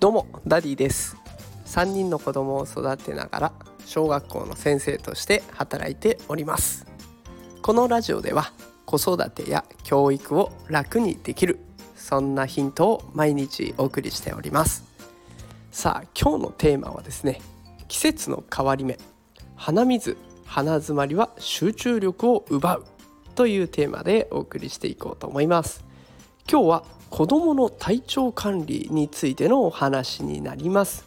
どうもダディです。3人の子供を育てながら小学校の先生として働いております。このラジオでは子育てや教育を楽にできるそんなヒントを毎日お送りしております。さあ今日のテーマはですね季節の変わり目鼻水鼻詰まりは集中力を奪うというテーマでお送りしていこうと思います。今日は子どもの体調管理についてのお話になります。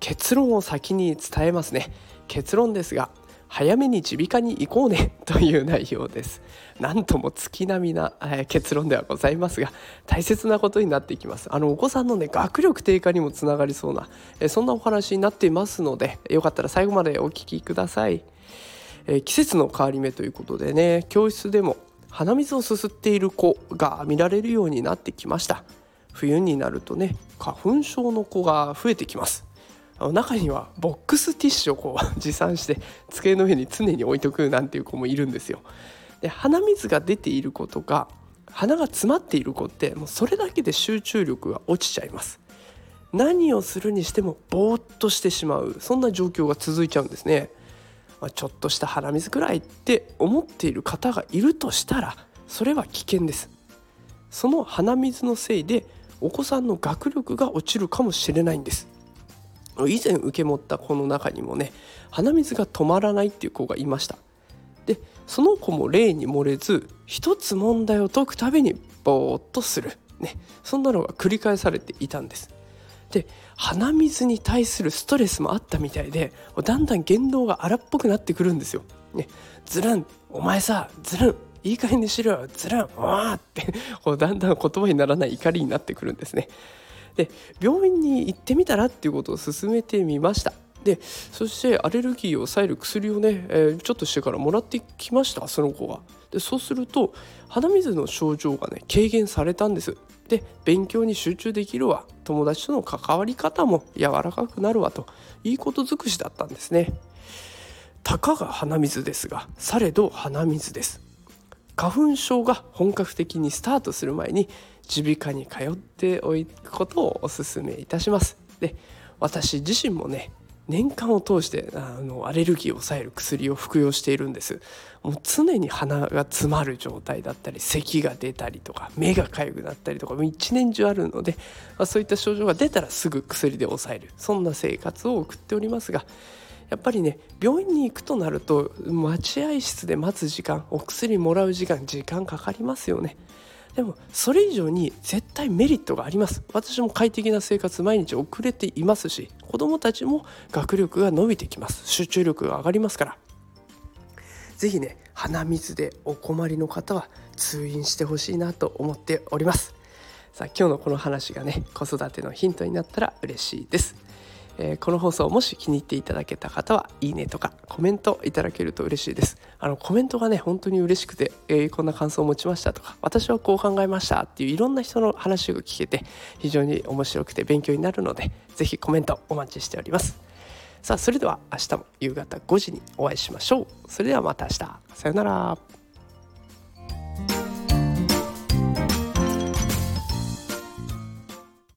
結論を先に伝えますね。結論ですが早めに耳鼻科に行こうね という内容です。なんとも月並みな、えー、結論ではございますが大切なことになっていきます。あのお子さんのね学力低下にもつながりそうな、えー、そんなお話になっていますのでよかったら最後までお聞きください、えー、季節の変わり目ということでね教室でも鼻水をすすっている子が見られるようになってきました。冬になるとね花粉症の子が増えてきます。中にはボックスティッシュをこう持参して机の上に常に置いとくなんていう子もいるんですよ。で鼻水が出ている子とか鼻が詰まっている子ってもうそれだけで集中力が落ちちゃいます。何をするにしてもぼーっとしてしまうそんな状況が続いちゃうんですね。まあ、ちょっとした鼻水くらいって思っている方がいるとしたらそれは危険です。その鼻水のせいでお子さんの学力が落ちるかもしれないんです。以前受け持った子の中にもね鼻水が止まらないっていう子がいました。でその子も例に漏れず一つ問題を解くたびにぼーっとする。ねそんなのが繰り返されていたんです。で鼻水に対するストレスもあったみたいでだんだん言動が荒っぽくなってくるんですよ。ね、ずるんお前さずるんいい加減にしろよずるんわーってこうだんだん言葉にならない怒りになってくるんですね。で病院に行ってみたらっていうことを勧めてみました。でそしてアレルギーを抑える薬をね、えー、ちょっとしてからもらってきましたその子が。でそうすると鼻水の症状がね軽減されたんです。で勉強に集中できるわ。友達との関わり方も柔らかくなるわといいこと尽くしだったんですね。たかが鼻水ですがされど鼻水です。花粉症が本格的にスタートする前に耳鼻科に通っておくことをお勧めいたします。で私自身もね年間を通してあのアレルギーを抑える薬を服用しているんですもう常に鼻が詰まる状態だったり咳が出たりとか目が痒くなったりとか一年中あるので、まあ、そういった症状が出たらすぐ薬で抑えるそんな生活を送っておりますがやっぱりね病院に行くとなると待合室で待つ時間お薬もらう時間時間かかりますよね。でもそれ以上に絶対メリットがあります。私も快適な生活毎日送れていますし子どもたちも学力が伸びてきます。集中力が上がりますから。是非ね鼻水でお困りの方は通院してほしいなと思っております。さあ今日のこの話がね子育てのヒントになったら嬉しいです。えー、この放送もし気に入っていただけた方はいいねとかコメントいただけると嬉しいです。あのコメントがね本当に嬉しくて、えー、こんな感想を持ちましたとか私はこう考えましたっていういろんな人の話が聞けて非常に面白くて勉強になるので是非コメントお待ちしております。さあそれでは明日も夕方5時にお会いしましょう。それではまた明日。さようなら。